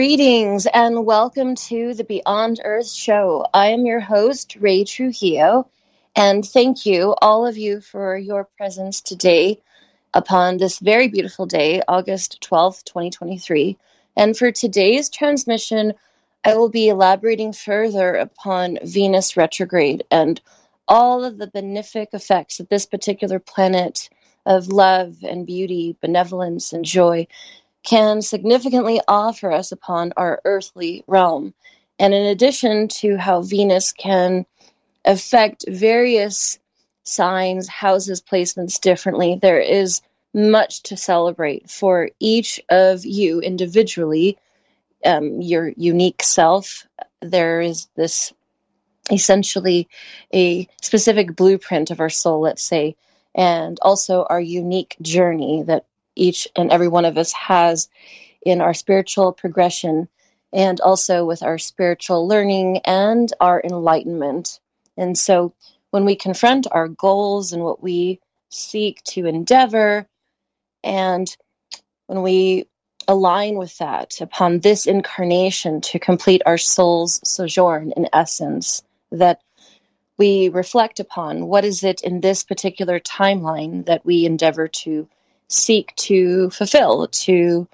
Greetings and welcome to the Beyond Earth show. I am your host, Ray Trujillo, and thank you, all of you, for your presence today upon this very beautiful day, August 12th, 2023. And for today's transmission, I will be elaborating further upon Venus retrograde and all of the benefic effects that this particular planet of love and beauty, benevolence and joy can significantly offer us upon our earthly realm. And in addition to how Venus can affect various signs, houses, placements differently, there is much to celebrate for each of you individually, um, your unique self. There is this essentially a specific blueprint of our soul, let's say, and also our unique journey that each and every one of us has in our spiritual progression and also with our spiritual learning and our enlightenment. And so when we confront our goals and what we seek to endeavor, and when we align with that upon this incarnation to complete our soul's sojourn in essence, that we reflect upon what is it in this particular timeline that we endeavor to seek to fulfill, to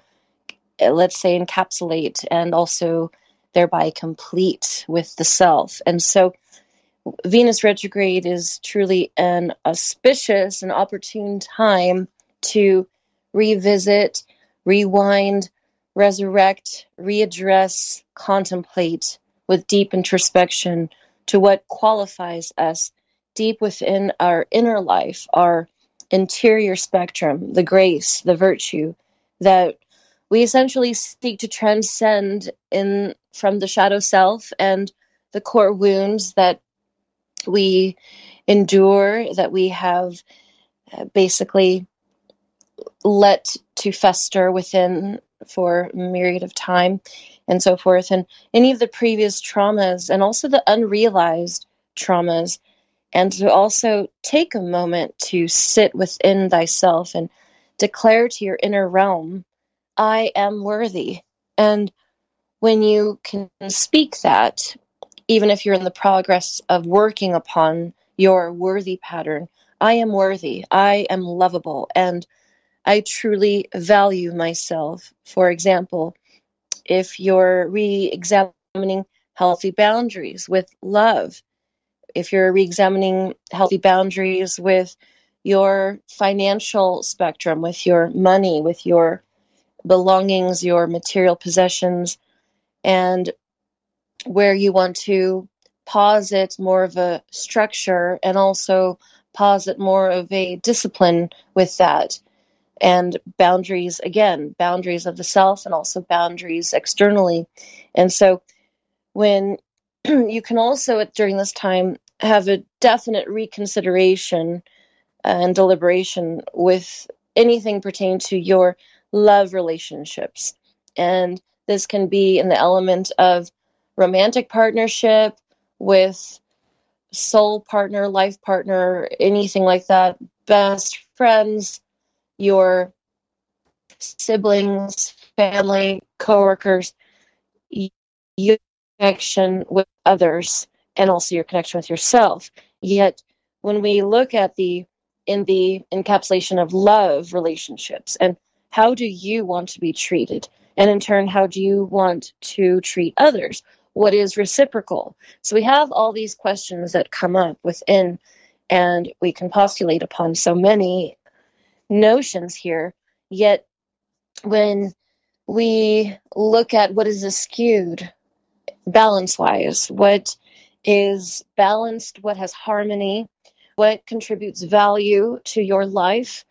uh, let's say encapsulate, and also thereby complete with the self. And so Venus retrograde is truly an auspicious and opportune time to revisit, rewind, resurrect, readdress, contemplate with deep introspection to what qualifies us deep within our inner life, our interior spectrum, the grace, the virtue that we essentially seek to transcend in from the shadow self and the core wounds that we endure, that we have uh, basically let to fester within for a myriad of time and so forth. And any of the previous traumas and also the unrealized traumas and to also take a moment to sit within thyself and declare to your inner realm, I am worthy. And when you can speak that, even if you're in the progress of working upon your worthy pattern, I am worthy, I am lovable, and I truly value myself. For example, if you're re examining healthy boundaries with love, if you're re-examining healthy boundaries with your financial spectrum, with your money, with your belongings, your material possessions, and where you want to posit more of a structure and also posit more of a discipline with that. And boundaries, again, boundaries of the self and also boundaries externally. And so when you can also during this time have a definite reconsideration and deliberation with anything pertaining to your love relationships. And this can be in the element of romantic partnership with soul partner, life partner, anything like that, best friends, your siblings, family, coworkers, your connection with others and also your connection with yourself. Yet, when we look at the in the encapsulation of love relationships and how do you want to be treated, and in turn, how do you want to treat others? What is reciprocal? So we have all these questions that come up within, and we can postulate upon so many notions here. Yet, when we look at what is skewed balance wise, what is balanced, what has harmony, what contributes value to your life,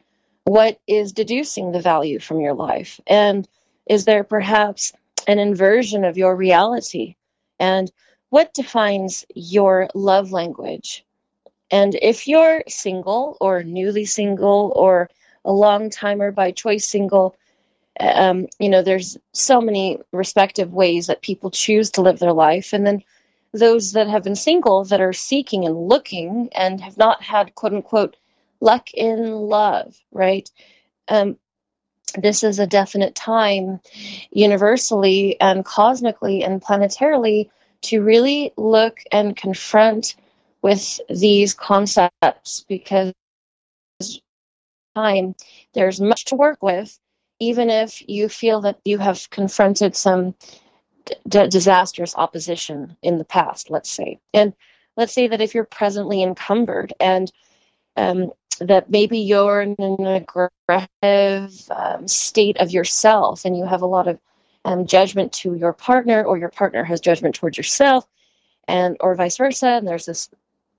what is deducing the value from your life, and is there perhaps an inversion of your reality? And what defines your love language? And if you're single or newly single or a long timer by choice single, um, you know, there's so many respective ways that people choose to live their life. And then those that have been single that are seeking and looking and have not had quote unquote luck in love, right? Um, this is a definite time, universally and cosmically and planetarily, to really look and confront with these concepts because time there's much to work with even if you feel that you have confronted some d- disastrous opposition in the past, let's say. And let's say that if you're presently encumbered and um, that maybe you're in an aggressive um, state of yourself and you have a lot of um, judgment to your partner or your partner has judgment towards yourself and or vice versa and there's this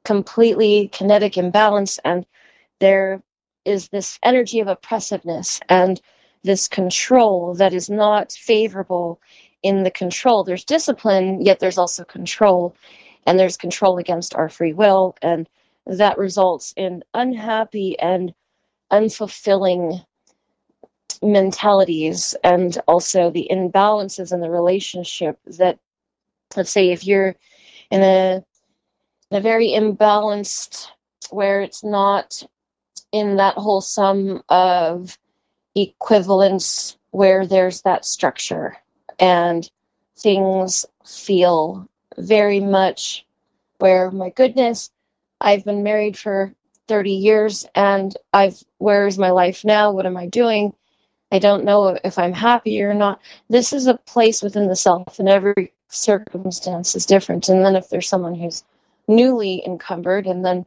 completely kinetic imbalance and there is this energy of oppressiveness and this control that is not favorable in the control. There's discipline, yet there's also control, and there's control against our free will, and that results in unhappy and unfulfilling mentalities and also the imbalances in the relationship that let's say if you're in a in a very imbalanced where it's not in that whole sum of equivalence where there's that structure. And things feel very much where my goodness i've been married for 30 years and i've where is my life now? What am i doing? I don't know if i'm happy or not. This is a place within the self and every circumstance is different. And then if there's someone who's newly encumbered and then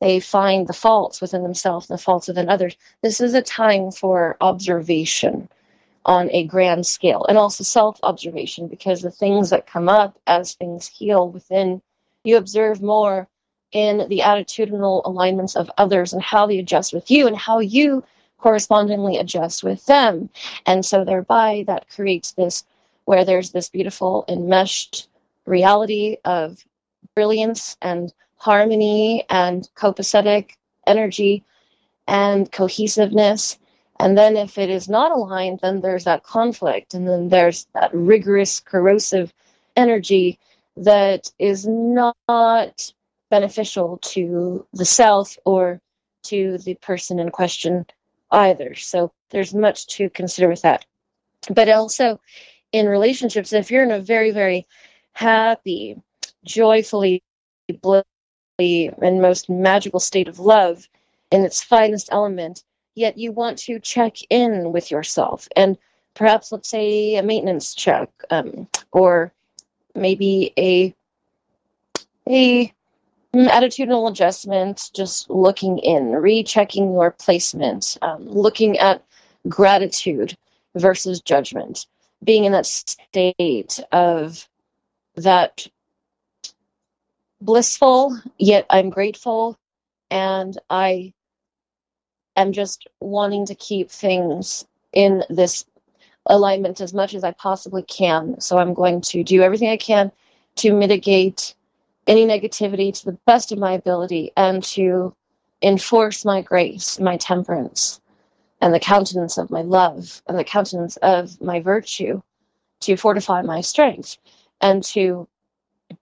they find the faults within themselves and the faults within others. This is a time for observation on a grand scale and also self observation because the things that come up as things heal within, you observe more in the attitudinal alignments of others and how they adjust with you and how you correspondingly adjust with them. And so, thereby, that creates this where there's this beautiful enmeshed reality of brilliance and harmony and copacetic energy and cohesiveness. And then if it is not aligned, then there's that conflict. And then there's that rigorous, corrosive energy that is not beneficial to the self or to the person in question either. So there's much to consider with that. But also in relationships, if you're in a very, very happy, joyfully and most magical state of love in its finest element, yet you want to check in with yourself and perhaps, let's say, a maintenance check um, or maybe a a attitudinal adjustment, just looking in, rechecking your placement, um, looking at gratitude versus judgment, being in that state of that blissful, yet I'm grateful. And I am just wanting to keep things in this alignment as much as I possibly can. So I'm going to do everything I can to mitigate any negativity to the best of my ability and to enforce my grace, my temperance, and the countenance of my love and the countenance of my virtue to fortify my strength and to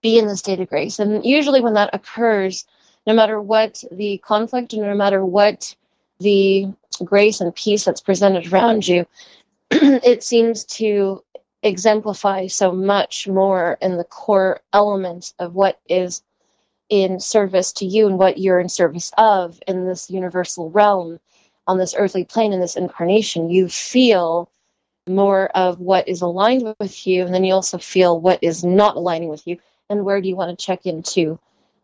be in the state of grace. And usually, when that occurs, no matter what the conflict and no matter what the grace and peace that's presented around you, it seems to exemplify so much more in the core elements of what is in service to you and what you're in service of in this universal realm on this earthly plane in this incarnation you feel more of what is aligned with you and then you also feel what is not aligning with you and where do you want to check in to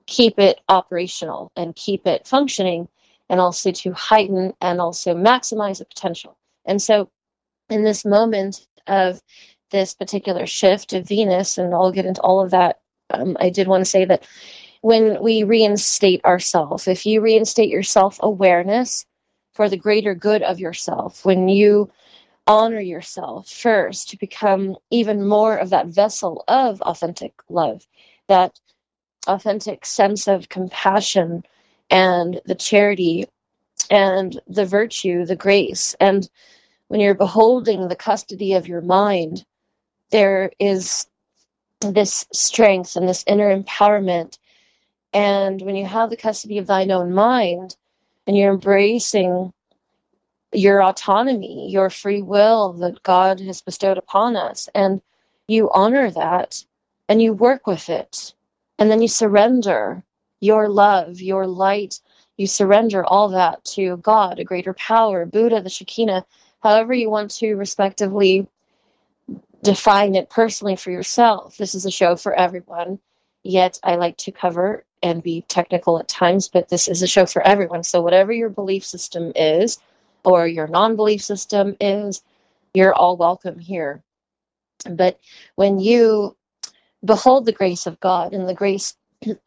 keep it operational and keep it functioning and also to heighten and also maximize the potential. And so in this moment of this particular shift of Venus, and I'll get into all of that, um, I did want to say that when we reinstate ourselves, if you reinstate your self awareness for the greater good of yourself, when you honor yourself first to become even more of that vessel of authentic love, that authentic sense of compassion and the charity and the virtue, the grace. And when you're beholding the custody of your mind, there is this strength and this inner empowerment. And when you have the custody of thine own mind and you're embracing your autonomy, your free will that God has bestowed upon us. And you honor that and you work with it. And then you surrender your love, your light. You surrender all that to God, a greater power, Buddha, the Shekinah, however you want to respectively define it personally for yourself. This is a show for everyone. Yet I like to cover and be technical at times, but this is a show for everyone. So, whatever your belief system is, or your non belief system is, you're all welcome here. But when you behold the grace of God and the grace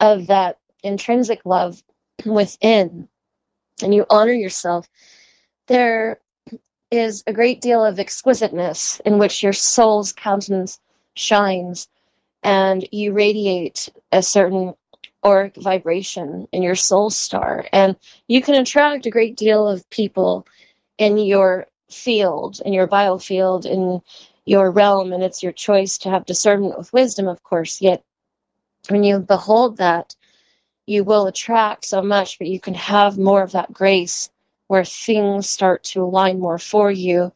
of that intrinsic love within, and you honor yourself, there is a great deal of exquisiteness in which your soul's countenance shines and you radiate a certain auric vibration in your soul star and you can attract a great deal of people in your field in your biofield in your realm and it's your choice to have discernment with wisdom of course. Yet when you behold that you will attract so much but you can have more of that grace where things start to align more for you.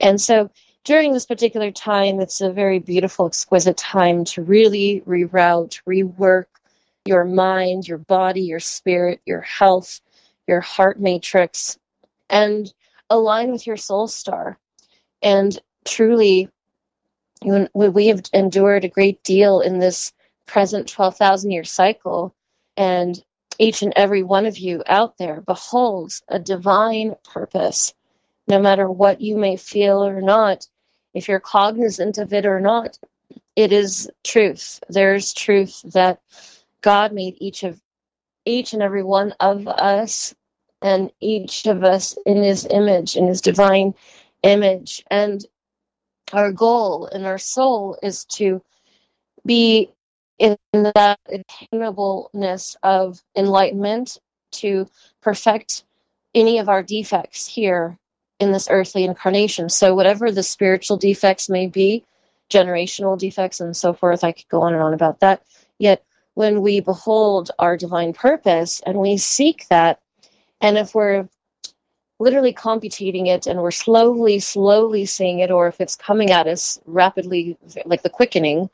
And so during this particular time, it's a very beautiful, exquisite time to really reroute, rework your mind, your body, your spirit, your health, your heart matrix, and align with your soul star. And truly, we have endured a great deal in this present 12,000 year cycle. And each and every one of you out there beholds a divine purpose, no matter what you may feel or not if you're cognizant of it or not, it is truth. There's truth that God made each of each and every one of us and each of us in his image, in his divine image. And our goal in our soul is to be in that attainableness of enlightenment to perfect any of our defects here in this earthly incarnation. So, whatever the spiritual defects may be, generational defects and so forth, I could go on and on about that. Yet, when we behold our divine purpose and we seek that, and if we're literally computating it and we're slowly, slowly seeing it, or if it's coming at us rapidly, like the quickening,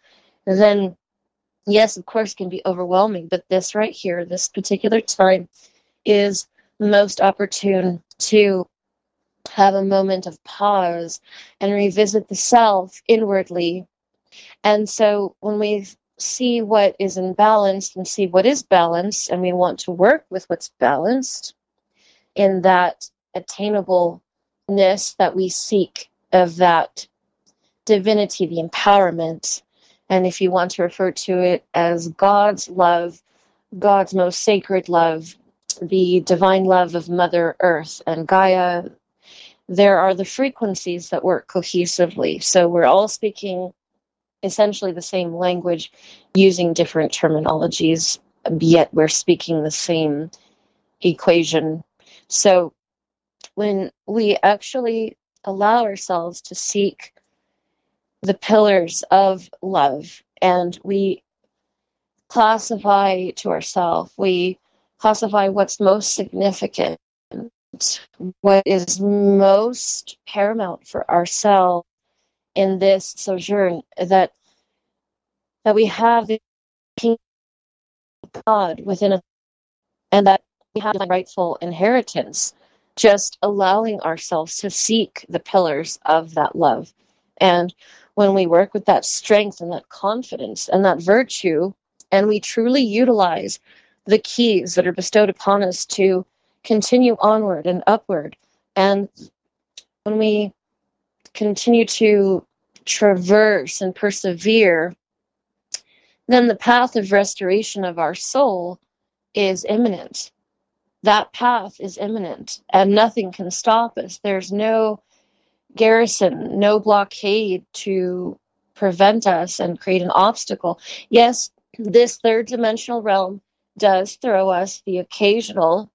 then yes, of course, can be overwhelming. But this right here, this particular time, is most opportune to have a moment of pause and revisit the self inwardly. And so when we see what is imbalanced and see what is balanced, and we want to work with what's balanced in that attainableness that we seek of that divinity, the empowerment. And if you want to refer to it as God's love, God's most sacred love, the divine love of Mother Earth and Gaia, there are the frequencies that work cohesively. So we're all speaking essentially the same language using different terminologies, yet we're speaking the same equation. So when we actually allow ourselves to seek the pillars of love and we classify to ourselves, we classify what's most significant what is most paramount for ourselves in this sojourn that that we have the God within us and that have rightful inheritance just allowing ourselves to seek the pillars of that love and when we work with that strength and that confidence and that virtue and we truly utilize the keys that are bestowed upon us to continue onward and upward. And when we continue to traverse and persevere, then the path of restoration of our soul is imminent. That path is imminent, and nothing can stop us. There's no garrison, no blockade to prevent us and create an obstacle. Yes, this third dimensional realm does throw us the occasional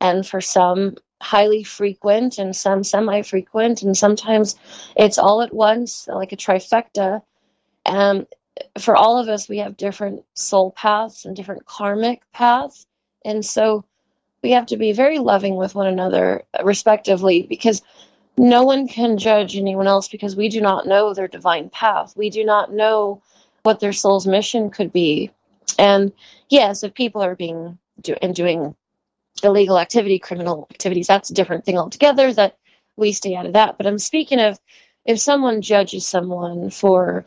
and for some highly frequent and some semi frequent and sometimes it's all at once like a trifecta and for all of us we have different soul paths and different karmic paths and so we have to be very loving with one another, respectively, because no one can judge anyone else because we do not know their divine path. We do not know what their soul's mission could be. And yes, if people are being do, and doing illegal activity, criminal activities, that's a different thing altogether. That we stay out of that. But I'm speaking of if someone judges someone for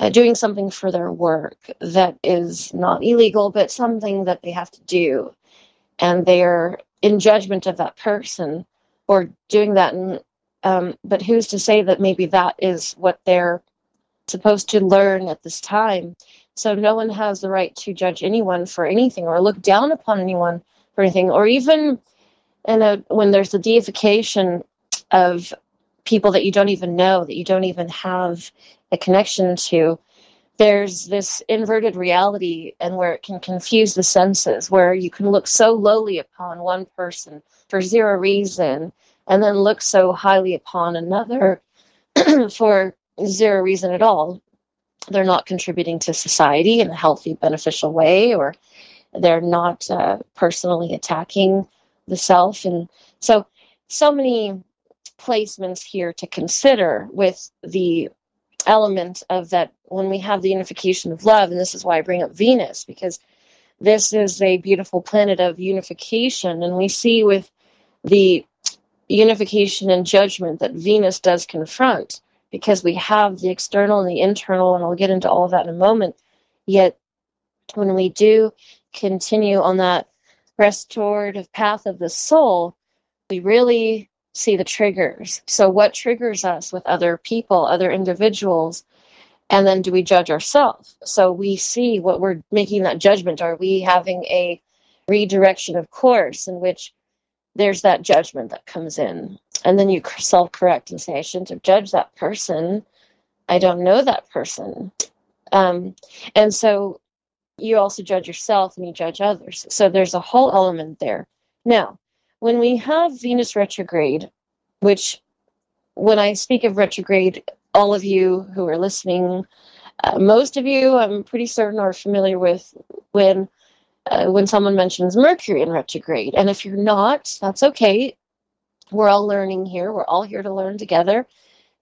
uh, doing something for their work that is not illegal, but something that they have to do, and they're in judgment of that person or doing that. And um, but who's to say that maybe that is what they're supposed to learn at this time? So no one has the right to judge anyone for anything or look down upon anyone for anything, or even in a, when there's a deification of people that you don't even know, that you don't even have a connection to, there's this inverted reality and where it can confuse the senses, where you can look so lowly upon one person for zero reason and then look so highly upon another for zero reason at all. They're not contributing to society in a healthy, beneficial way, or they're not uh, personally attacking the self. And so, so many placements here to consider with the element of that when we have the unification of love, and this is why I bring up Venus, because this is a beautiful planet of unification, and we see with the unification and judgment that Venus does confront, because we have the external and the internal, and I'll get into all of that in a moment. Yet, when we do continue on that restorative path of the soul, we really see the triggers. So, what triggers us with other people, other individuals? And then do we judge ourselves? So, we see what we're making that judgment. Are we having a redirection of course in which there's that judgment that comes in? And then you self correct and say, I shouldn't have judged that person. I don't know that person. Um, and so you also judge yourself and you judge others. So there's a whole element there. Now, when we have Venus retrograde, which when I speak of retrograde, all of you who are listening, uh, most of you, I'm pretty certain, are familiar with when uh, when someone mentions Mercury in retrograde. And if you're not, that's okay. We're all learning here. We're all here to learn together.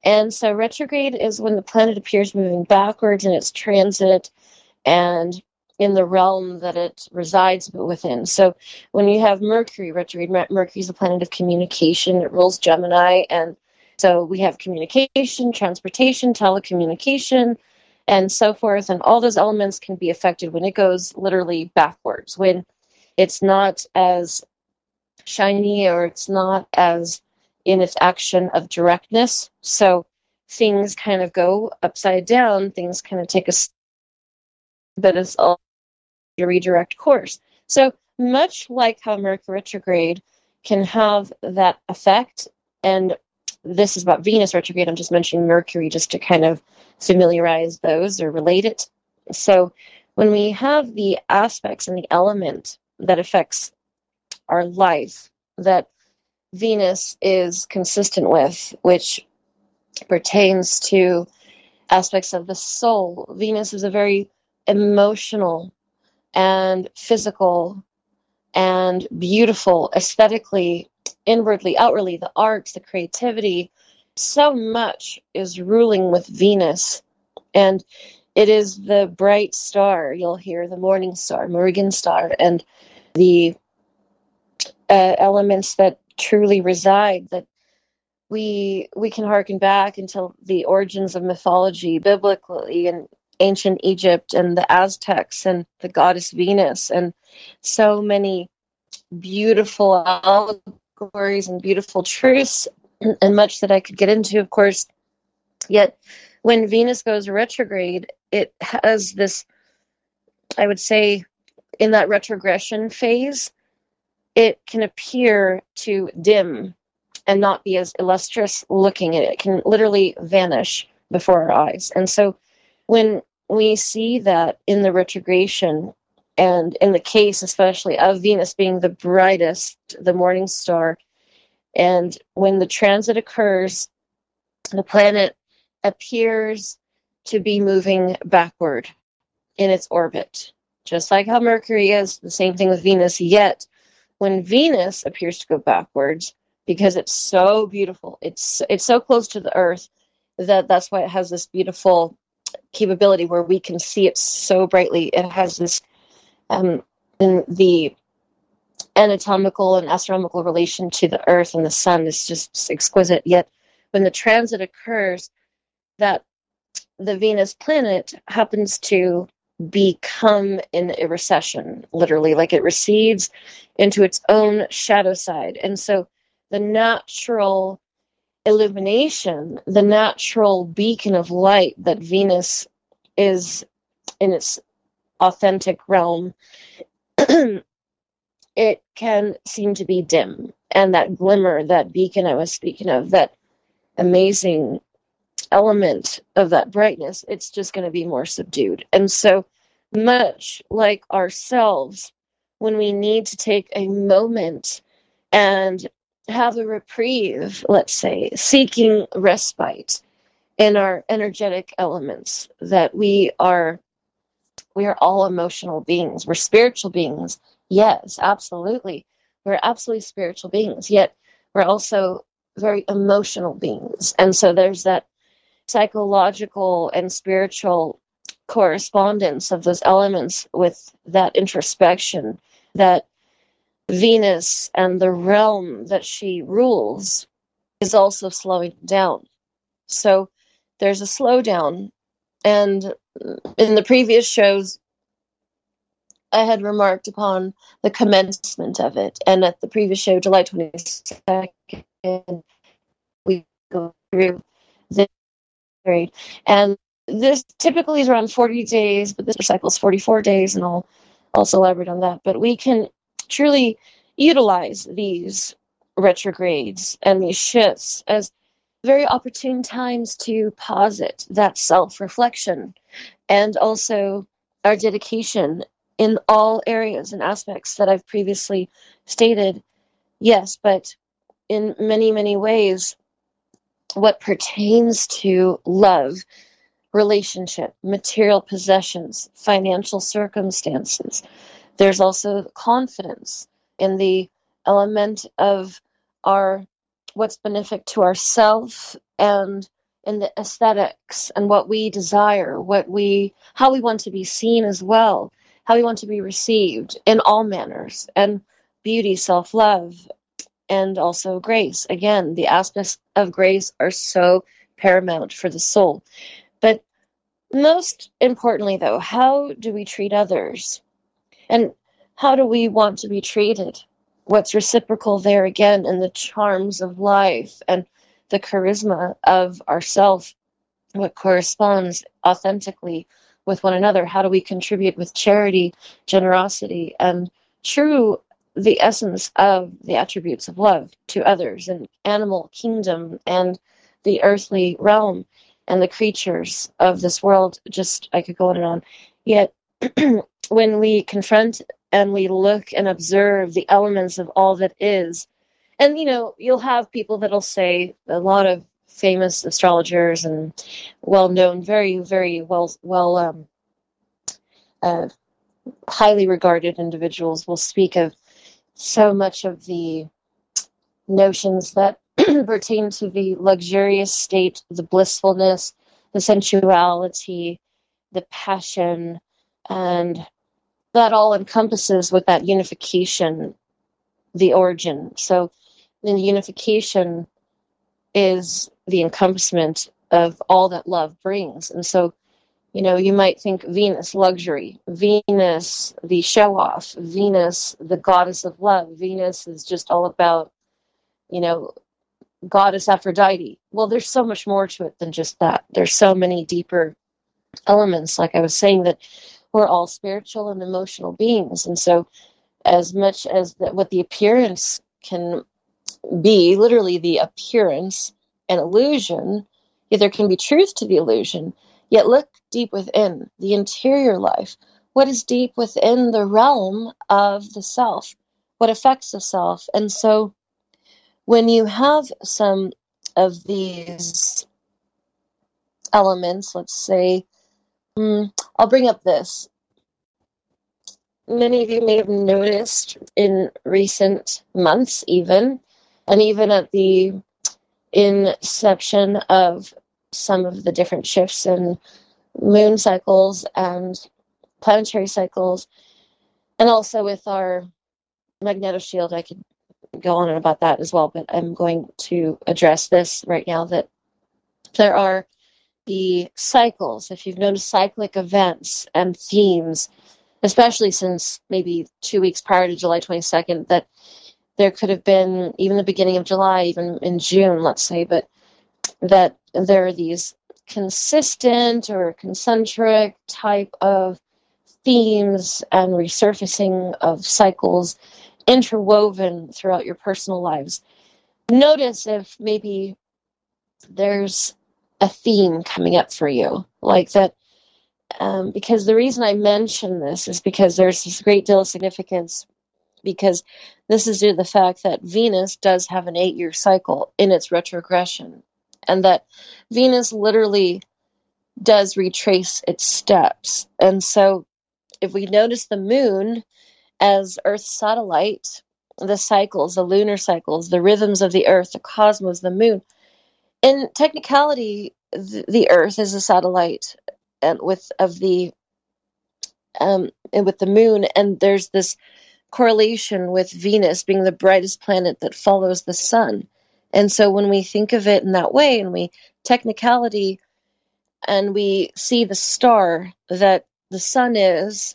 And so retrograde is when the planet appears moving backwards in its transit and in the realm that it resides within. So when you have Mercury retrograde, Mercury is the planet of communication. It rules Gemini, and so we have communication, transportation, telecommunication, and so forth. And all those elements can be affected when it goes literally backwards, when it's not as shiny or it's not as in its action of directness. So things kind of go upside down, things kind of take a but it's all your redirect course. So much like how Mercury retrograde can have that effect, and this is about Venus retrograde, I'm just mentioning Mercury just to kind of familiarize those or relate it. So when we have the aspects and the element that affects our life that Venus is consistent with, which pertains to aspects of the soul. Venus is a very emotional and physical and beautiful aesthetically, inwardly, outwardly, the arts, the creativity. So much is ruling with Venus. And it is the bright star. You'll hear the morning star, Morrigan star, and the uh, elements that truly reside that we we can harken back until the origins of mythology biblically and ancient Egypt and the Aztecs and the goddess Venus and so many beautiful allegories and beautiful truths and much that I could get into, of course. Yet when Venus goes retrograde, it has this, I would say, in that retrogression phase, it can appear to dim and not be as illustrious looking. It can literally vanish before our eyes. And so when we see that in the retrogression and in the case especially of venus being the brightest the morning star and when the transit occurs the planet appears to be moving backward in its orbit. Just like how mercury is the same thing with venus. Yet when Venus appears to go backwards, because it's so beautiful, it's it's so close to the Earth that that's why it has this beautiful capability where we can see it so brightly. It has this um, the anatomical and astronomical relation to the Earth and the Sun is just exquisite. Yet, when the transit occurs, that the Venus planet happens to become in a recession, literally, like it recedes into its own shadow side. And so the natural illumination, the natural beacon of light that Venus is in its authentic realm, it can seem to be dim. And that glimmer, that beacon I was speaking of, that amazing element of that brightness, it's just going to be more subdued. And so, much like ourselves, when we need to take a moment and have a reprieve, let's say, seeking respite in our energetic elements, that we are we are all emotional beings. We're spiritual beings. Yes, absolutely. We're absolutely spiritual beings, yet we're also very emotional beings. And so there's that psychological and spiritual correspondence of those elements with that introspection that Venus and the realm that she rules is also slowing down. So there's a slowdown. And in the previous shows, I had remarked upon the commencement of it. And at the previous show, July 22nd, we go through the period. And this typically is around 40 days, but this cycle is 44 days, and I'll also elaborate on that. But we can truly utilize these retrogrades and these shifts as very opportune times to posit that self reflection and also our dedication in all areas and aspects that I've previously stated. Yes, but in many, many ways, what pertains to love, relationship, material possessions, financial circumstances. There's also confidence in the element of our what's benefic to ourself and in the aesthetics and what we desire, what we how we want to be seen as well, how we want to be received in all manners, and beauty, self-love, and also grace. Again, the aspects of grace are so paramount for the soul. But most importantly, though, how do we treat others? And how do we want to be treated? What's reciprocal there again in the charms of life and the charisma of ourself? What corresponds authentically with one another? How do we contribute with charity, generosity, and true the essence of the attributes of love to others and animal kingdom and the earthly realm and the creatures of this world just i could go on and on yet when we confront and we look and observe the elements of all that is. And you know you'll have people that'll say a lot of famous astrologers and well known very very well well um, uh, highly regarded individuals will speak of so much of the notions that pertain to the luxurious state, the blissfulness, the sensuality, the passion, and that all encompasses with that unification the origin. So the unification is the encompassment of all that love brings. And so you know, you might think Venus, luxury, Venus, the show off, Venus, the goddess of love. Venus is just all about, you know, goddess Aphrodite. Well, there's so much more to it than just that. There's so many deeper elements, like I was saying, that we're all spiritual and emotional beings. And so, as much as that, what the appearance can be, literally the appearance, an illusion, yeah, there can be truth to the illusion Yet look deep within the interior life. What is deep within the realm of the self? What affects the self? And so when you have some of these elements, let's say, mm, I'll bring up this. many of you may have noticed in recent months, even, and even at the inception of some of the different shifts in moon cycles and planetary cycles, and also with our magnetoshield, I could go on about that as well, but I'm going to address this right now that there are the cycles. If you've noticed cyclic events and themes, especially since maybe two weeks prior to July 22nd, that there could have been even the beginning of July, even in June, let's say, but that there are these consistent or concentric type of themes and resurfacing of cycles interwoven throughout your personal lives. Notice if maybe there's a theme coming up for you, like that. Um, because the reason I mention this is because there's this great deal of significance because this is due to the fact that Venus does have an eight year cycle in its retrogression, and that Venus literally does retrace its steps. And so, if we notice the moon as Earth's satellite, the cycles, the lunar cycles, the rhythms of the Earth, the cosmos, the moon, in technicality, the, Earth is a satellite and with of the um, and with the moon, and there's this correlation with Venus being the brightest planet that follows the sun. And so when we think of it in that way and we technicality and we see the star that the sun is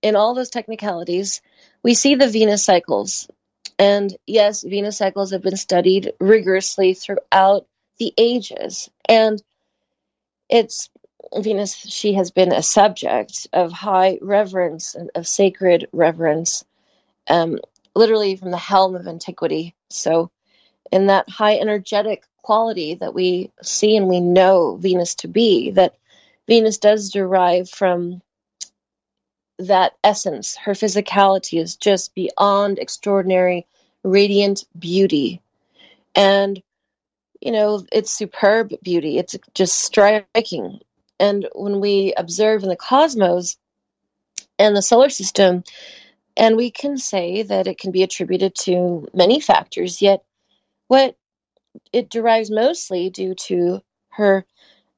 in all those technicalities, we see the Venus cycles. And yes, Venus cycles have been studied rigorously throughout the ages. And it's Venus, she has been a subject of high reverence and of sacred reverence um, literally from the helm of antiquity. So, in that high energetic quality that we see and we know Venus to be, that Venus does derive from that essence. Her physicality is just beyond extraordinary, radiant beauty. And, you know, it's superb beauty. It's just striking. And when we observe in the cosmos and the solar system, and we can say that it can be attributed to many factors, yet what it derives mostly due to her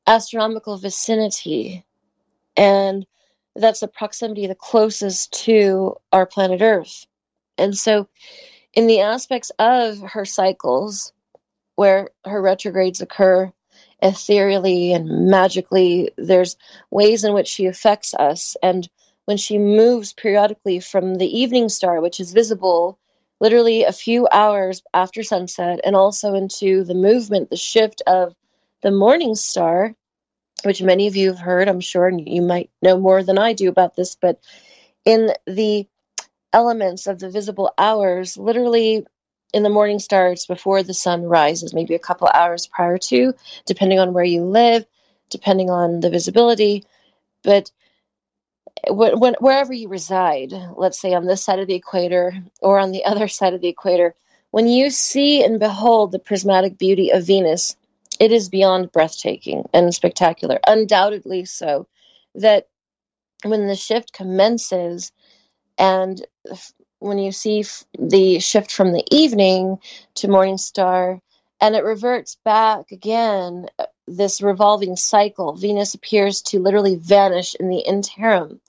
astronomical vicinity. And that's the proximity the closest to our planet Earth. And so, in the aspects of her cycles, where her retrogrades occur ethereally and magically, there's ways in which she affects us. And when she moves periodically from the evening star, which is visible literally a few hours after sunset, and also into the movement, the shift of the morning star, which many of you have heard, I'm sure, and you might know more than I do about this, but in the elements of the visible hours, literally in the morning starts before the sun rises, maybe a couple hours prior to, depending on where you live, depending on the visibility. But when, when, wherever you reside, let's say on this side of the equator or on the other side of the equator, when you see and behold the prismatic beauty of Venus, it is beyond breathtaking and spectacular, undoubtedly so. That when the shift commences, and when you see the shift from the evening to morning star, and it reverts back again this revolving cycle. Venus appears to literally vanish in the interim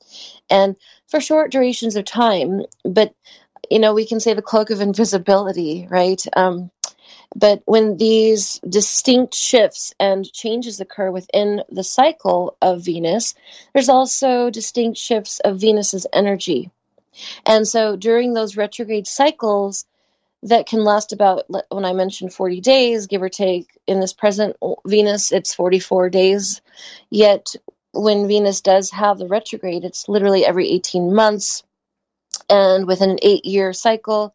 and for short durations of time. But, you know, we can say the cloak of invisibility, right? Um, but when these distinct shifts and changes occur within the cycle of Venus, there's also distinct shifts of Venus's energy. And so during those retrograde cycles, that can last about when I mentioned 40 days, give or take. In this present Venus, it's 44 days. Yet when Venus does have the retrograde, it's literally every 18 months and within an eight year cycle.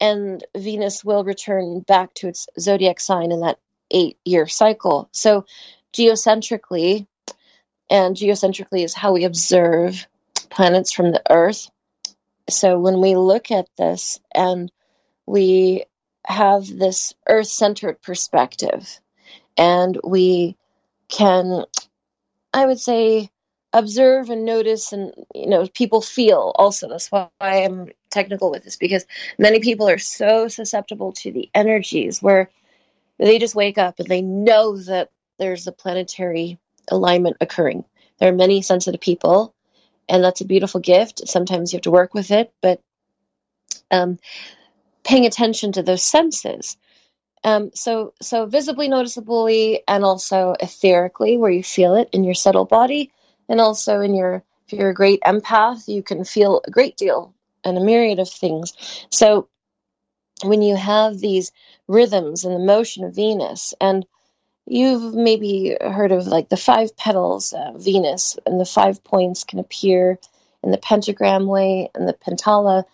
And Venus will return back to its zodiac sign in that eight year cycle. So, geocentrically, and geocentrically is how we observe planets from the Earth. So, when we look at this and we have this earth centered perspective and we can, I would say, observe and notice and you know people feel also that's why i'm technical with this because many people are so susceptible to the energies where they just wake up and they know that there's a planetary alignment occurring. There are many sensitive people and that's a beautiful gift. Sometimes you have to work with it but um, paying attention to those senses. Um, so so visibly noticeably and also etherically where you feel it in your subtle body and also in your if you're a great empath you can feel a great deal and a myriad of things. So when you have these rhythms and the motion of venus and you've maybe heard of like the five petals of venus and the five points can appear in the pentagram way and the pentala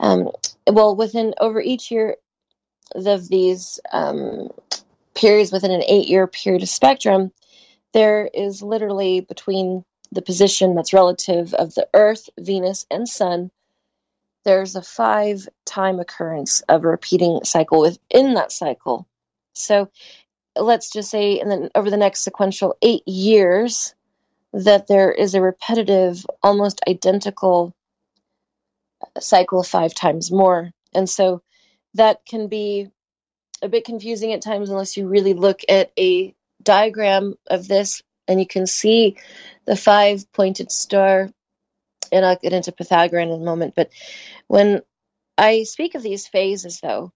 um, well within over each year of these um, periods within an eight year period of spectrum there is literally between the position that's relative of the Earth, Venus, and Sun, there's a five time occurrence of a repeating cycle within that cycle. So let's just say, and then over the next sequential eight years, that there is a repetitive, almost identical cycle five times more. And so that can be a bit confusing at times unless you really look at a diagram of this and you can see the five pointed star. And I'll get into Pythagorean in a moment. But when I speak of these phases, though,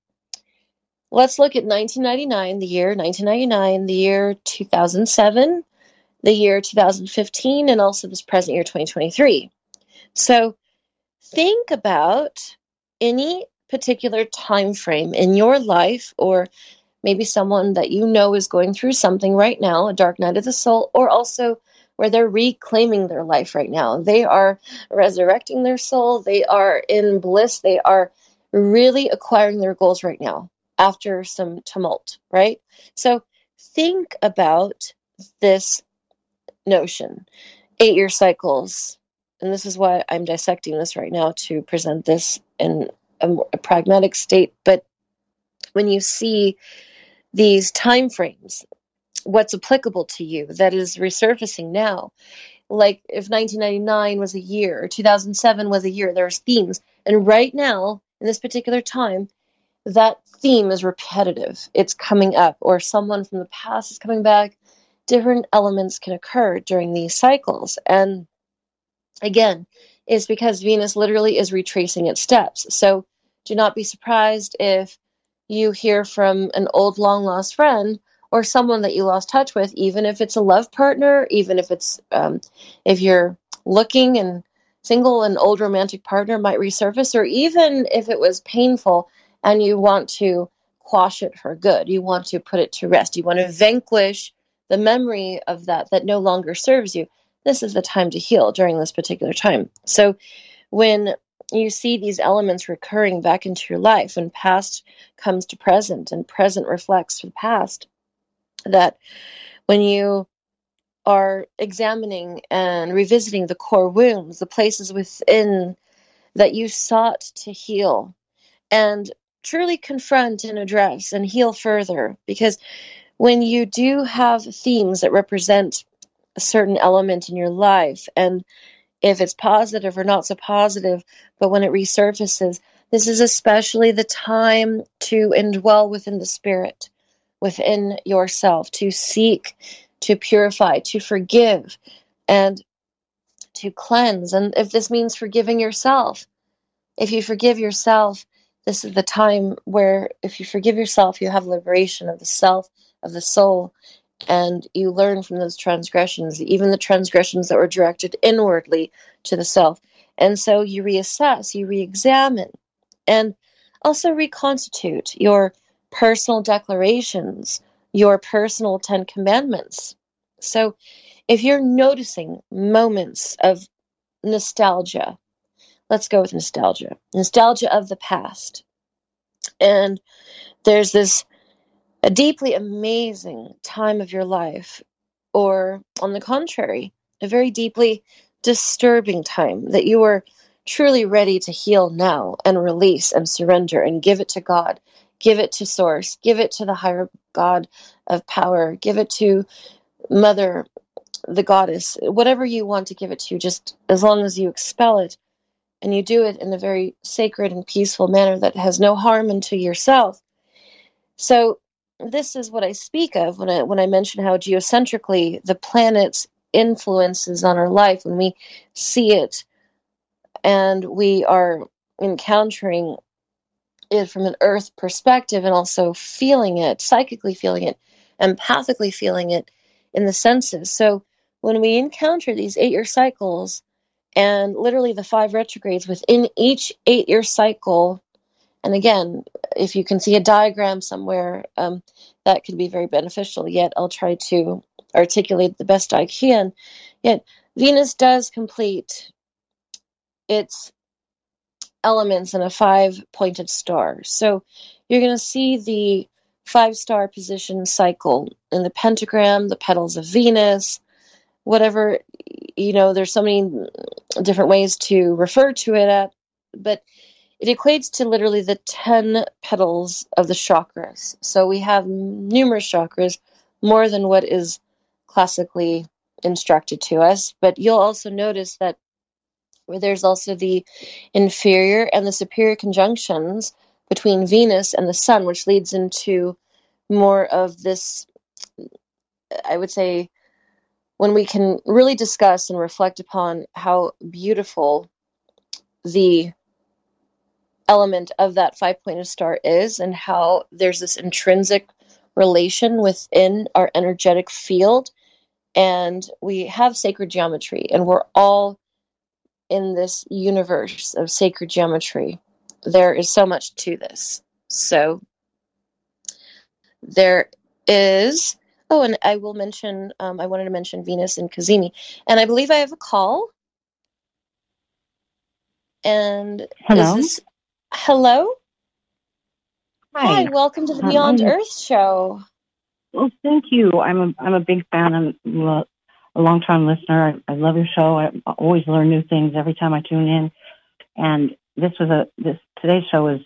let's look at 1999, the year 1999, the year 2007, the year 2015, and also this present year 2023. So think about any particular time frame in your life or maybe someone that you know is going through something right now, a dark night of the soul, or also where they're reclaiming their life right now. They are resurrecting their soul, they are in bliss, they are really acquiring their goals right now after some tumult, right? So think about this notion eight year cycles. And this is why I'm dissecting this right now to present this in a, a pragmatic state. But when you see these time frames what's applicable to you that is resurfacing now like if 1999 was a year or 2007 was a year there's themes and right now in this particular time that theme is repetitive. It's coming up or someone from the past is coming back. Different elements can occur during these cycles. And again it's because venus literally is retracing its steps. So do not be surprised if you hear from an old long lost friend or someone that you lost touch with, even if it's a love partner, even if it's um, if you're looking and single, an old romantic partner might resurface, or even if it was painful and you want to quash it for good, you want to put it to rest, you want to vanquish the memory of that that no longer serves you. This is the time to heal during this particular time. So when you see these elements recurring back into your life when past comes to present and present reflects the past that when you are examining and revisiting the core wounds the places within that you sought to heal and truly confront and address and heal further because when you do have themes that represent a certain element in your life and if it's positive or not so positive, but when it resurfaces, this is especially the time to indwell within the spirit, within yourself, to seek, to purify, to forgive, and to cleanse. And if this means forgiving yourself, if you forgive yourself, this is the time where if you forgive yourself, you have liberation of the self, of the soul, and you learn from those transgressions, even the transgressions that were directed inwardly to the self. And so you reassess, you re examine, and also reconstitute your personal declarations, your personal Ten Commandments. So if you're noticing moments of nostalgia, let's go with nostalgia nostalgia of the past. And there's this a deeply amazing time of your life, or on the contrary, a very deeply disturbing time that you are truly ready to heal now and release and surrender and give it to God, give it to Source, give it to the higher God of power, give it to Mother the goddess, whatever you want to give it to, just as long as you expel it and you do it in a very sacred and peaceful manner that has no harm unto yourself. So this is what I speak of when I when I mention how geocentrically the planet's influences on our life when we see it and we are encountering it from an earth perspective and also feeling it, psychically feeling it, empathically feeling it in the senses. So when we encounter these eight year cycles and literally the five retrogrades within each eight year cycle, and again, if you can see a diagram somewhere, um, that could be very beneficial. Yet I'll try to articulate the best I can. Yet Venus does complete its elements in a five pointed star. So you're going to see the five star position cycle in the pentagram, the petals of Venus, whatever, you know, there's so many different ways to refer to it at, but it equates to literally the 10 petals of the chakras. So we have numerous chakras, more than what is classically instructed to us. But you'll also notice that where there's also the inferior and the superior conjunctions between Venus and the Sun, which leads into more of this, I would say, when we can really discuss and reflect upon how beautiful the element of that five pointed star is and how there's this intrinsic relation within our energetic field. And we have sacred geometry and we're all in this universe of sacred geometry. There is so much to this. So there is oh and i will mention um, i wanted to mention venus and cazimi and i believe i have a call. And hello? this, hello? Hi. hi. welcome to the beyond earth show. Well thank you. I'm a i'm a big fan i'm a, a long time listener. I, I love your show. I always learn new things every time i tune in. And this was a this today's show is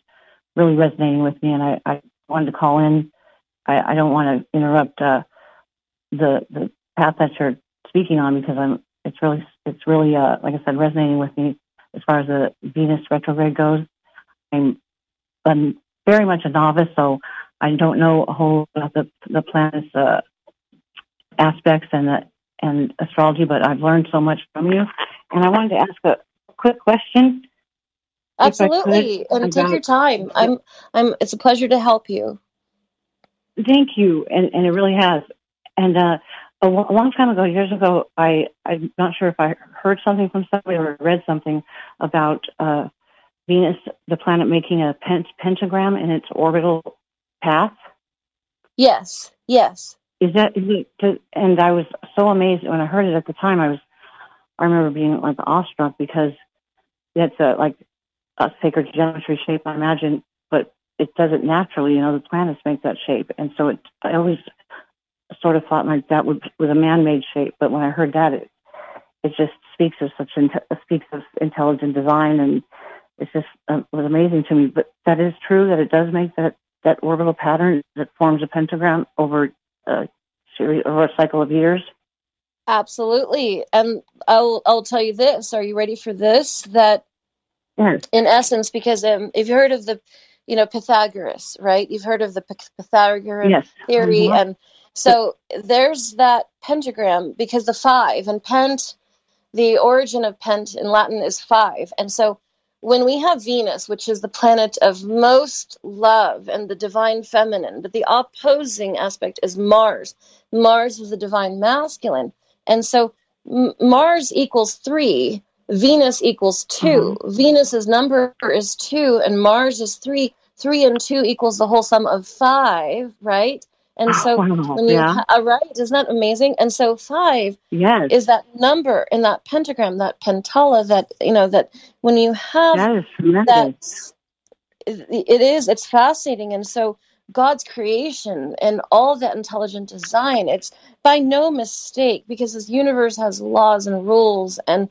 really resonating with me and i i wanted to call in. I, I don't want to interrupt uh, the the path that you're speaking on because I'm it's really it's really uh, like I said resonating with me as far as the Venus retrograde goes. I'm I'm very much a novice, so I don't know a whole lot about the the planet's uh, aspects and the, and astrology, but I've learned so much from you. And I wanted to ask a quick question. Absolutely, and take your time. I'm I'm. It's a pleasure to help you. Thank you, and and it really has. And uh, a, w- a long time ago, years ago, I I'm not sure if I heard something from somebody or read something about uh, Venus, the planet, making a pent- pentagram in its orbital path. Yes. Yes. Is that is it? And I was so amazed when I heard it at the time. I was I remember being like awestruck because it's a like a sacred geometry shape. I imagine but it does it naturally. You know, the planets make that shape, and so it. I always sort of thought like that would, was a man-made shape, but when I heard that, it it just speaks of such speaks of intelligent design, and it's just uh, was amazing to me. But that is true that it does make that that orbital pattern that forms a pentagram over a series over a cycle of years. Absolutely, and I'll I'll tell you this. Are you ready for this? That yes. in essence, because um, if you heard of the you know Pythagoras, right? You've heard of the Pythagorean yes. theory, mm-hmm. and so there's that pentagram because the five and pent, the origin of pent in Latin is five, and so when we have Venus, which is the planet of most love and the divine feminine, but the opposing aspect is Mars. Mars is the divine masculine, and so M- Mars equals three. Venus equals 2 mm-hmm. Venus's number is two, and Mars is three three and two equals the whole sum of five, right? And so wow. when you yeah. uh, right, isn't that amazing? And so five yes. is that number in that pentagram, that pentala, that you know that when you have that. That, it is. It's fascinating, and so God's creation and all that intelligent design, it's by no mistake because this universe has laws and rules. And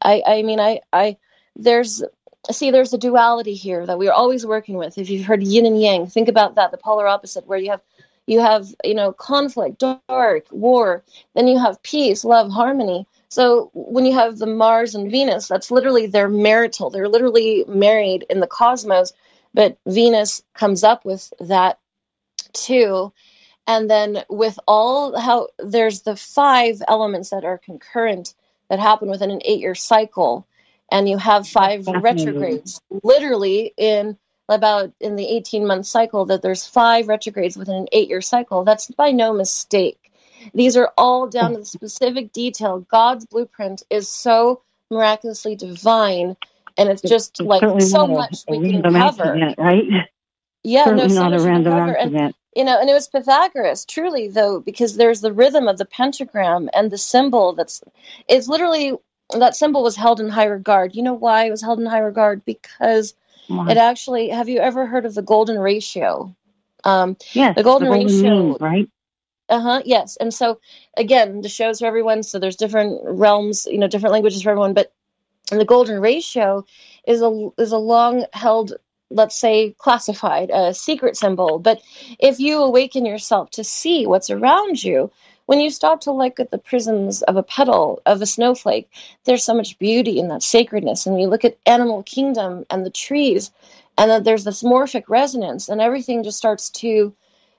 I, I mean, I, I, there's see there's a duality here that we're always working with if you've heard yin and yang think about that the polar opposite where you have You have, you know, conflict, dark, war. Then you have peace, love, harmony. So when you have the Mars and Venus, that's literally their marital. They're literally married in the cosmos, but Venus comes up with that too. And then with all how there's the five elements that are concurrent that happen within an eight year cycle. And you have five retrogrades literally in about in the 18 month cycle that there's five retrogrades within an eight year cycle. That's by no mistake. These are all down to the specific detail. God's blueprint is so miraculously divine, and it's just it's like so much a, we can cover. Accident, right? Yeah, certainly no, not a random accident. And, you know, and it was Pythagoras, truly though, because there's the rhythm of the pentagram and the symbol that's it's literally that symbol was held in high regard. You know why it was held in high regard? Because it actually have you ever heard of the golden ratio? Um yes, the golden, the golden ratio means, right? Uh-huh, yes. And so again, the shows for everyone, so there's different realms, you know, different languages for everyone, but the golden ratio is a is a long held let's say, classified, a secret symbol. But if you awaken yourself to see what's around you, when you stop to look at the prisms of a petal, of a snowflake, there's so much beauty in that sacredness. And you look at animal kingdom and the trees, and then there's this morphic resonance, and everything just starts to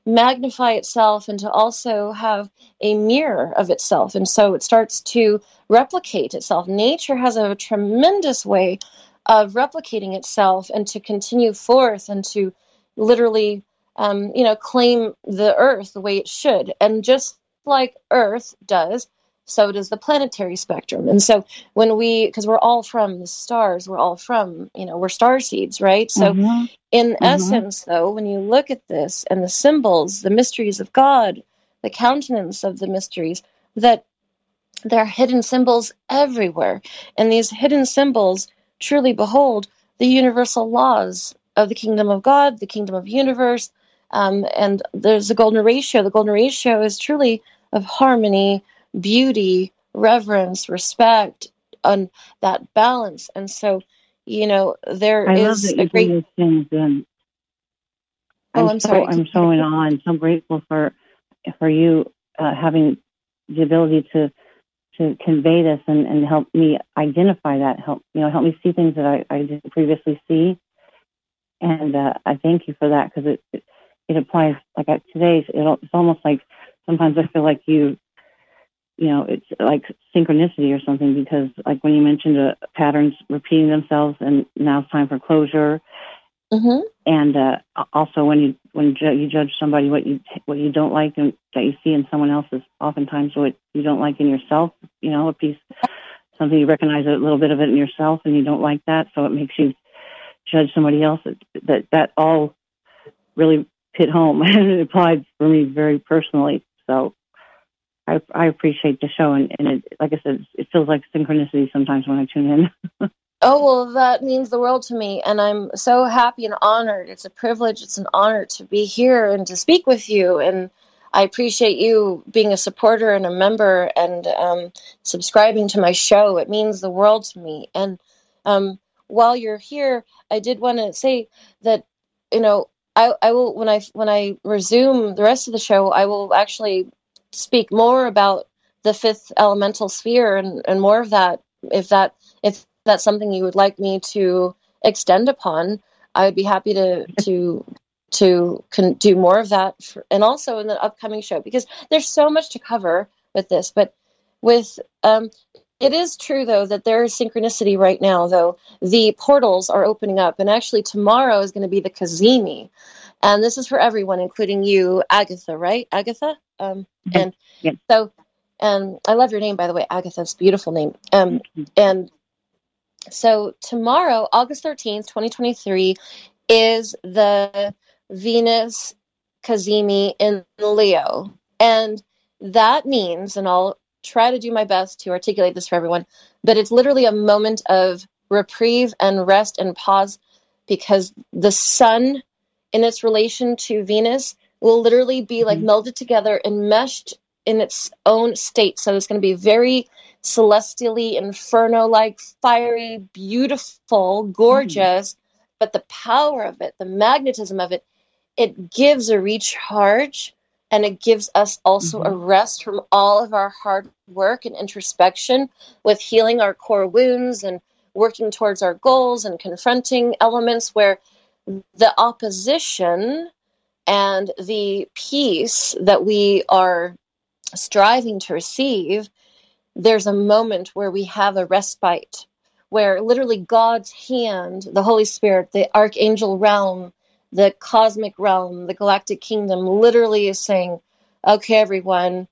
magnify itself and to also have a mirror of itself. And so it starts to replicate itself. Nature has a tremendous way of replicating itself and to continue forth and to literally, um, you know, claim the earth the way it should. And just like Earth does, so does the planetary spectrum. And so when we, because we're all from the stars, we're all from, you know, we're star seeds, right? So mm-hmm. in mm-hmm. essence, though, when you look at this and the symbols, the mysteries of God, the countenance of the mysteries, that there are hidden symbols everywhere. And these hidden symbols truly behold the universal laws of the kingdom of God, the kingdom of universe. Um, and there's a golden ratio. The golden ratio is truly of harmony, beauty, reverence, respect, and that balance. And so, you know, there I is a great. Things in. Oh, I'm, I'm so, sorry. I'm so in awe and so grateful for for you uh, having the ability to to convey this and, and help me identify that, help you know, help me see things that I, I didn't previously see. And uh, I thank you for that because it, it, it applies like at today's. It's almost like sometimes I feel like you, you know, it's like synchronicity or something because like when you mentioned uh, patterns repeating themselves and now it's time for closure Mm-hmm. And uh, also, when you when ju- you judge somebody, what you what you don't like and that you see in someone else is oftentimes what you don't like in yourself. You know, a piece, something you recognize a little bit of it in yourself, and you don't like that, so it makes you judge somebody else. That that all really hit home and it applied for me very personally. So I, I appreciate the show, and, and it, like I said, it feels like synchronicity sometimes when I tune in. Oh, well, that means the world to me. And I'm so happy and honored. It's a privilege, it's an honor to be here and to speak with you. And I appreciate you being a supporter and a member and um, subscribing to my show. It means the world to me. And um, while you're here, I did want to say that, you know, I, I will when I when I resume the rest of the show, I will actually speak more about the fifth elemental sphere and, and more of that if that if that's something you would like me to extend upon, I would be happy to to to con- do more of that, for, and also in the upcoming show because there's so much to cover with this. But with um, it is true though that there is synchronicity right now. Though the portals are opening up, and actually tomorrow is going to be the Cazimi, and this is for everyone, including you, Agatha. Right, Agatha. Um, mm-hmm. And yeah. so, and I love your name by the way, Agatha. It's a beautiful name. Um, and so tomorrow, August 13th, 2023, is the Venus Cazimi in Leo. And that means, and I'll try to do my best to articulate this for everyone, but it's literally a moment of reprieve and rest and pause because the sun in its relation to Venus will literally be like mm-hmm. melded together and meshed in its own state. So it's going to be very celestially, inferno like, fiery, beautiful, gorgeous. Mm. But the power of it, the magnetism of it, it gives a recharge and it gives us also mm-hmm. a rest from all of our hard work and introspection with healing our core wounds and working towards our goals and confronting elements where the opposition and the peace that we are striving to receive, there's a moment where we have a respite, where literally God's hand, the Holy Spirit, the archangel realm, the cosmic realm, the galactic kingdom, literally is saying, okay, everyone,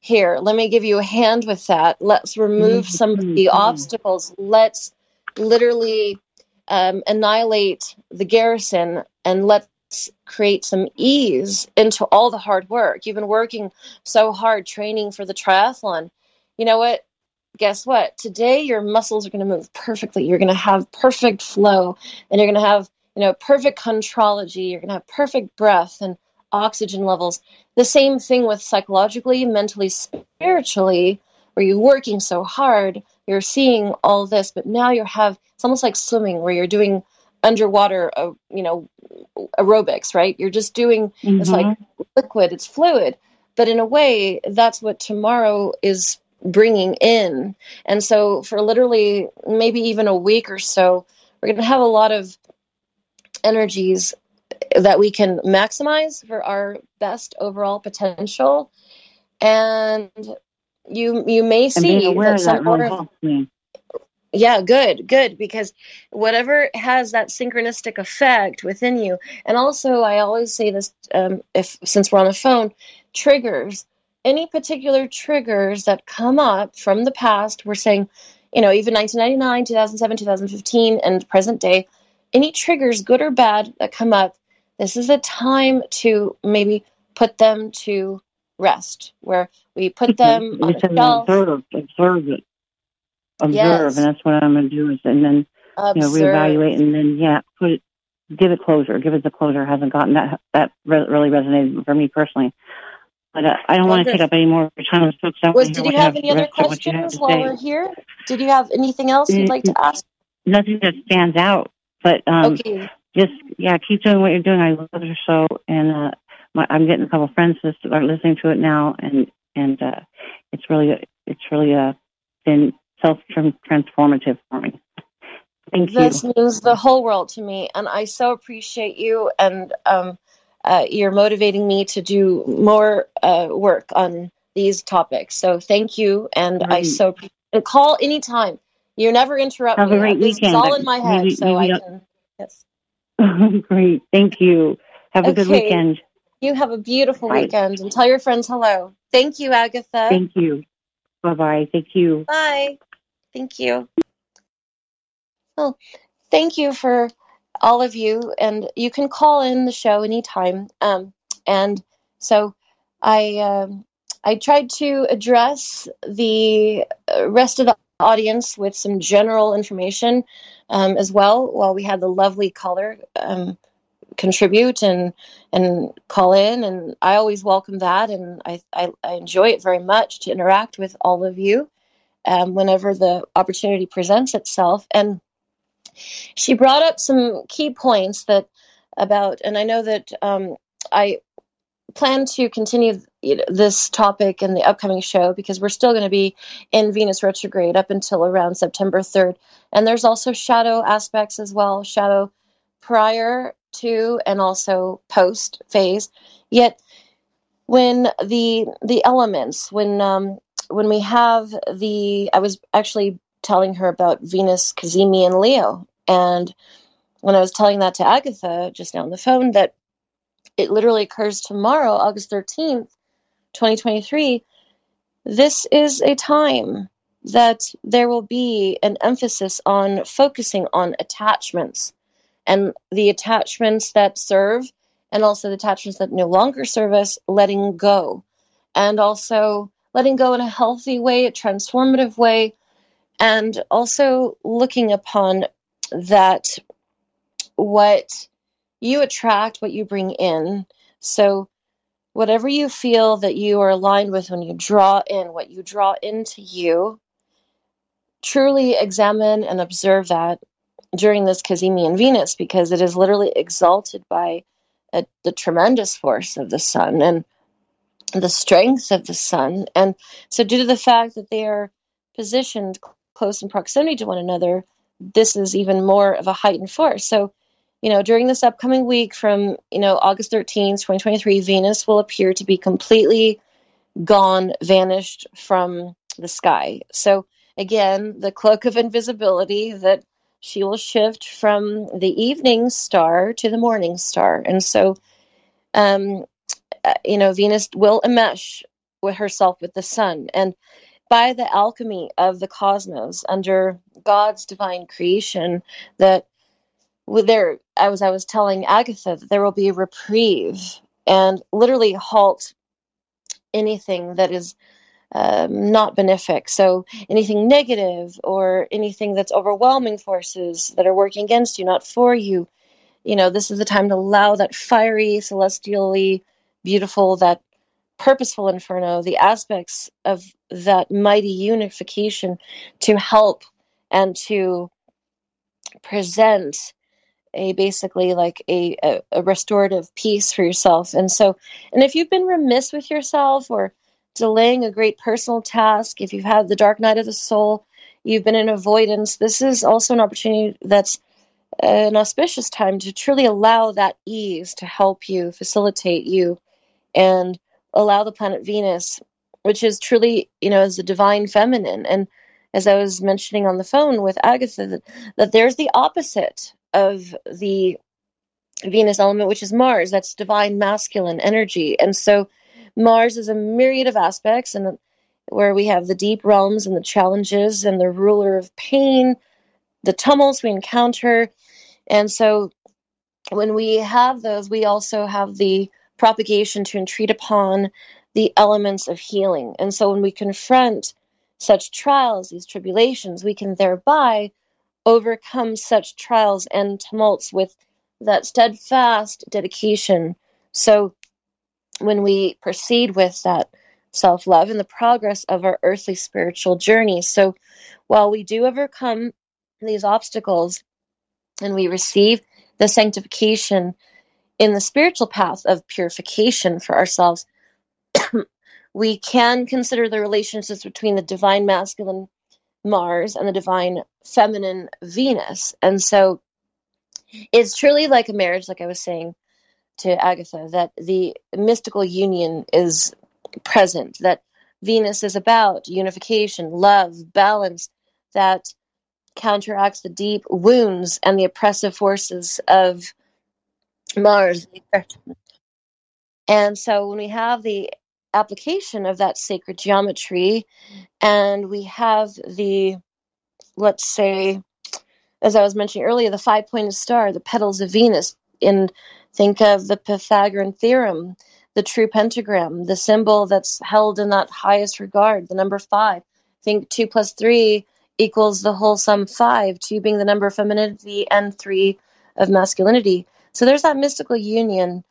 here, let me give you a hand with that. Let's remove mm-hmm. some of the mm-hmm. obstacles. Let's literally um, annihilate the garrison and let's create some ease into all the hard work. You've been working so hard training for the triathlon. You know what? Guess what? Today your muscles are going to move perfectly. You're going to have perfect flow and you're going to have, you know, perfect contrology. You're going to have perfect breath and oxygen levels. The same thing with psychologically, mentally, spiritually, where you're working so hard, you're seeing all this, but now you have it's almost like swimming where you're doing underwater, uh, you know, aerobics, right? You're just doing mm-hmm. it's like mm-hmm. liquid, it's fluid, but in a way, that's what tomorrow is bringing in. And so, for literally maybe even a week or so, we're going to have a lot of energies that we can maximize for our best overall potential. And you you may see that some really yeah, good, good, because whatever has that synchronistic effect within you, and also I always say this, um, if since we're on the phone, triggers, any particular triggers that come up from the past, we're saying, you know, even 1999, 2007, 2015, and present day, any triggers, good or bad, that come up, this is a time to maybe put them to rest, where we put them on a shelf. Observe, observe it observe, yes. and that's what I'm going to do. Is and then observe. you know reevaluate, and then yeah, put it, give it closure. Give it the closure. Hasn't gotten that that re- really resonated for me personally. But uh, I don't want to take up any more of your time. So Was, did you have any other questions while we're here? Did you have anything else you'd like to ask? Nothing that stands out, but um, okay. just yeah, keep doing what you're doing. I love your show, and uh, my, I'm getting a couple of friends that are listening to it now, and and uh, it's really it's really uh, been self transformative for me. Thank this you. This means the whole world to me, and I so appreciate you. And um, uh, you're motivating me to do more uh, work on these topics. So thank you, and I so and call anytime. You never interrupt Have me. a great this weekend. all in my head, maybe, so maybe I can. Yes. great. Thank you. Have a okay. good weekend. You have a beautiful Bye. weekend, and tell your friends hello. Thank you, Agatha. Thank you. Bye bye. Thank you. Bye. Thank you. Well, thank you for all of you, and you can call in the show anytime. Um, and so I um, I tried to address the rest of the audience with some general information um, as well, while we had the lovely caller um, contribute and and call in, and I always welcome that, and I, I, I enjoy it very much to interact with all of you um, whenever the opportunity presents itself. And she brought up some key points that about, and I know that um, I plan to continue this topic in the upcoming show because we're still going to be in Venus retrograde up until around September 3rd. And there's also shadow aspects as well, shadow prior to and also post phase. Yet when the the elements, when um, when we have the, I was actually telling her about Venus, Cazimi, and Leo. And when I was telling that to Agatha just now on the phone, that it literally occurs tomorrow, August 13th, 2023, this is a time that there will be an emphasis on focusing on attachments and the attachments that serve and also the attachments that no longer serve us, letting go. And also letting go in a healthy way, a transformative way, and also looking upon that what you attract, what you bring in. So, whatever you feel that you are aligned with when you draw in, what you draw into you, truly examine and observe that during this Cazimian Venus because it is literally exalted by a, the tremendous force of the sun. And the strength of the sun. And so, due to the fact that they are positioned close in proximity to one another, this is even more of a heightened force. So, you know, during this upcoming week from, you know, August 13th, 2023, Venus will appear to be completely gone, vanished from the sky. So, again, the cloak of invisibility that she will shift from the evening star to the morning star. And so, um, uh, you know, Venus will enmesh with herself with the sun. And by the alchemy of the cosmos under God's divine creation, that there, I was, I was telling Agatha that there will be a reprieve and literally halt anything that is um, not benefic. So anything negative or anything that's overwhelming forces that are working against you, not for you. You know, this is the time to allow that fiery, celestially beautiful, that purposeful inferno, the aspects of that mighty unification to help and to present a basically like a, a, a, restorative peace for yourself. And so, and if you've been remiss with yourself or delaying a great personal task, if you've had the dark night of the soul, you've been in avoidance, this is also an opportunity that's an auspicious time to truly allow that ease to help you, facilitate you, and allow the planet Venus, which is truly, you know, as the divine feminine. And as I was mentioning on the phone with Agatha, that, that there's the opposite of the Venus element, which is Mars. That's divine masculine energy. And so Mars is a myriad of aspects, and where we have the deep realms and the challenges and the ruler of pain, the tumults we encounter. And so when we have those, we also have the propagation to entreat upon the elements of healing. And so when we confront such trials, these tribulations, we can thereby overcome such trials and tumults with that steadfast dedication. So when we proceed with that self love and the progress of our earthly spiritual journey. So while we do overcome these obstacles and we receive the sanctification in the spiritual path of purification for ourselves, we can consider the relationships between the divine masculine Mars and the divine feminine Venus. And so it's truly like a marriage, like I was saying to Agatha, that the mystical union is present, that Venus is about unification, love, balance, that counteracts the deep wounds and the oppressive forces of Mars. And so when we have the application of that sacred geometry and we have the, let's say, as I was mentioning earlier, the five pointed star, the petals of Venus, and think of the Pythagorean theorem, the true pentagram, the symbol that's held in that highest regard, the number five. Think two plus three equals the whole sum five, two being the number of femininity and three of masculinity. So there's that mystical union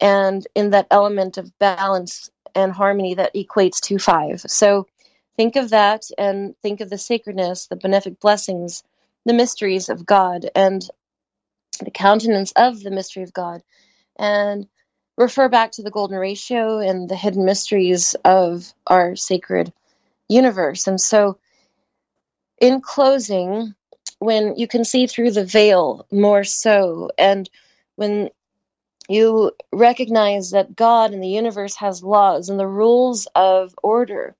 and in that element of balance and harmony that equates to five. So think of that and think of the sacredness, the benefic blessings, the mysteries of God and the countenance of the mystery of God. And refer back to the golden ratio and the hidden mysteries of our sacred universe. And so, in closing, when you can see through the veil more so, and when you recognize that God and the universe has laws and the rules of order.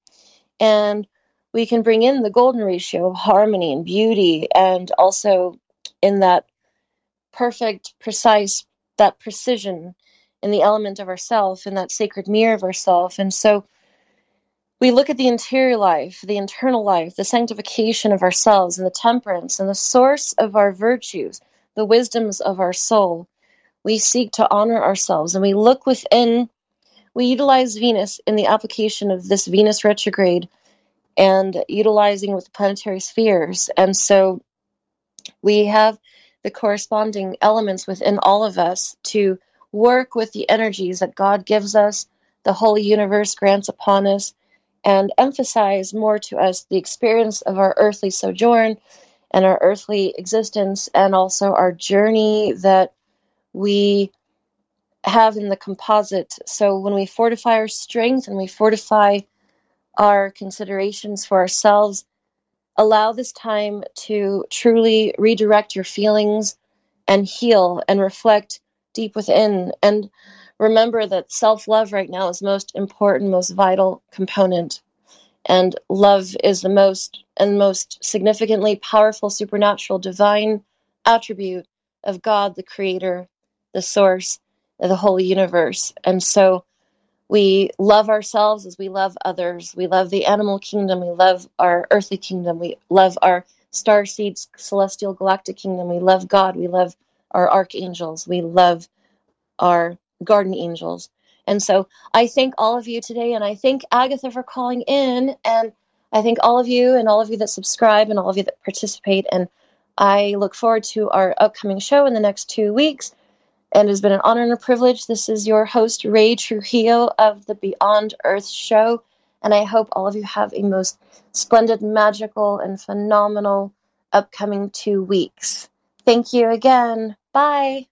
And we can bring in the golden ratio of harmony and beauty, and also in that perfect, precise, that precision in the element of ourself, in that sacred mirror of ourself. And so we look at the interior life, the internal life, the sanctification of ourselves, and the temperance, and the source of our virtues, the wisdoms of our soul we seek to honor ourselves and we look within, we utilize Venus in the application of this Venus retrograde and utilizing with the planetary spheres. And so we have the corresponding elements within all of us to work with the energies that God gives us, the Holy Universe grants upon us, and emphasize more to us the experience of our earthly sojourn and our earthly existence, and also our journey that we have in the composite. So when we fortify our strength and we fortify our considerations for ourselves, allow this time to truly redirect your feelings and heal and reflect deep within. And remember that self love right now is most important, most vital component. And love is the most and most significantly powerful, supernatural, divine attribute of God, the Creator, the Source, of the whole universe. And so we love ourselves as we love others. We love the animal kingdom. We love our earthly kingdom. We love our star seeds, celestial galactic kingdom. We love God. We love our archangels. We love our garden angels. And so I thank all of you today, and I thank Agatha for calling in, and I thank all of you and all of you that subscribe and all of you that participate. And I look forward to our upcoming show in the next two weeks and it has been an honor and a privilege. This is your host, Ray Trujillo of the Beyond Earth show, and I hope all of you have a most splendid, magical, and phenomenal upcoming two weeks. Thank you again. Bye.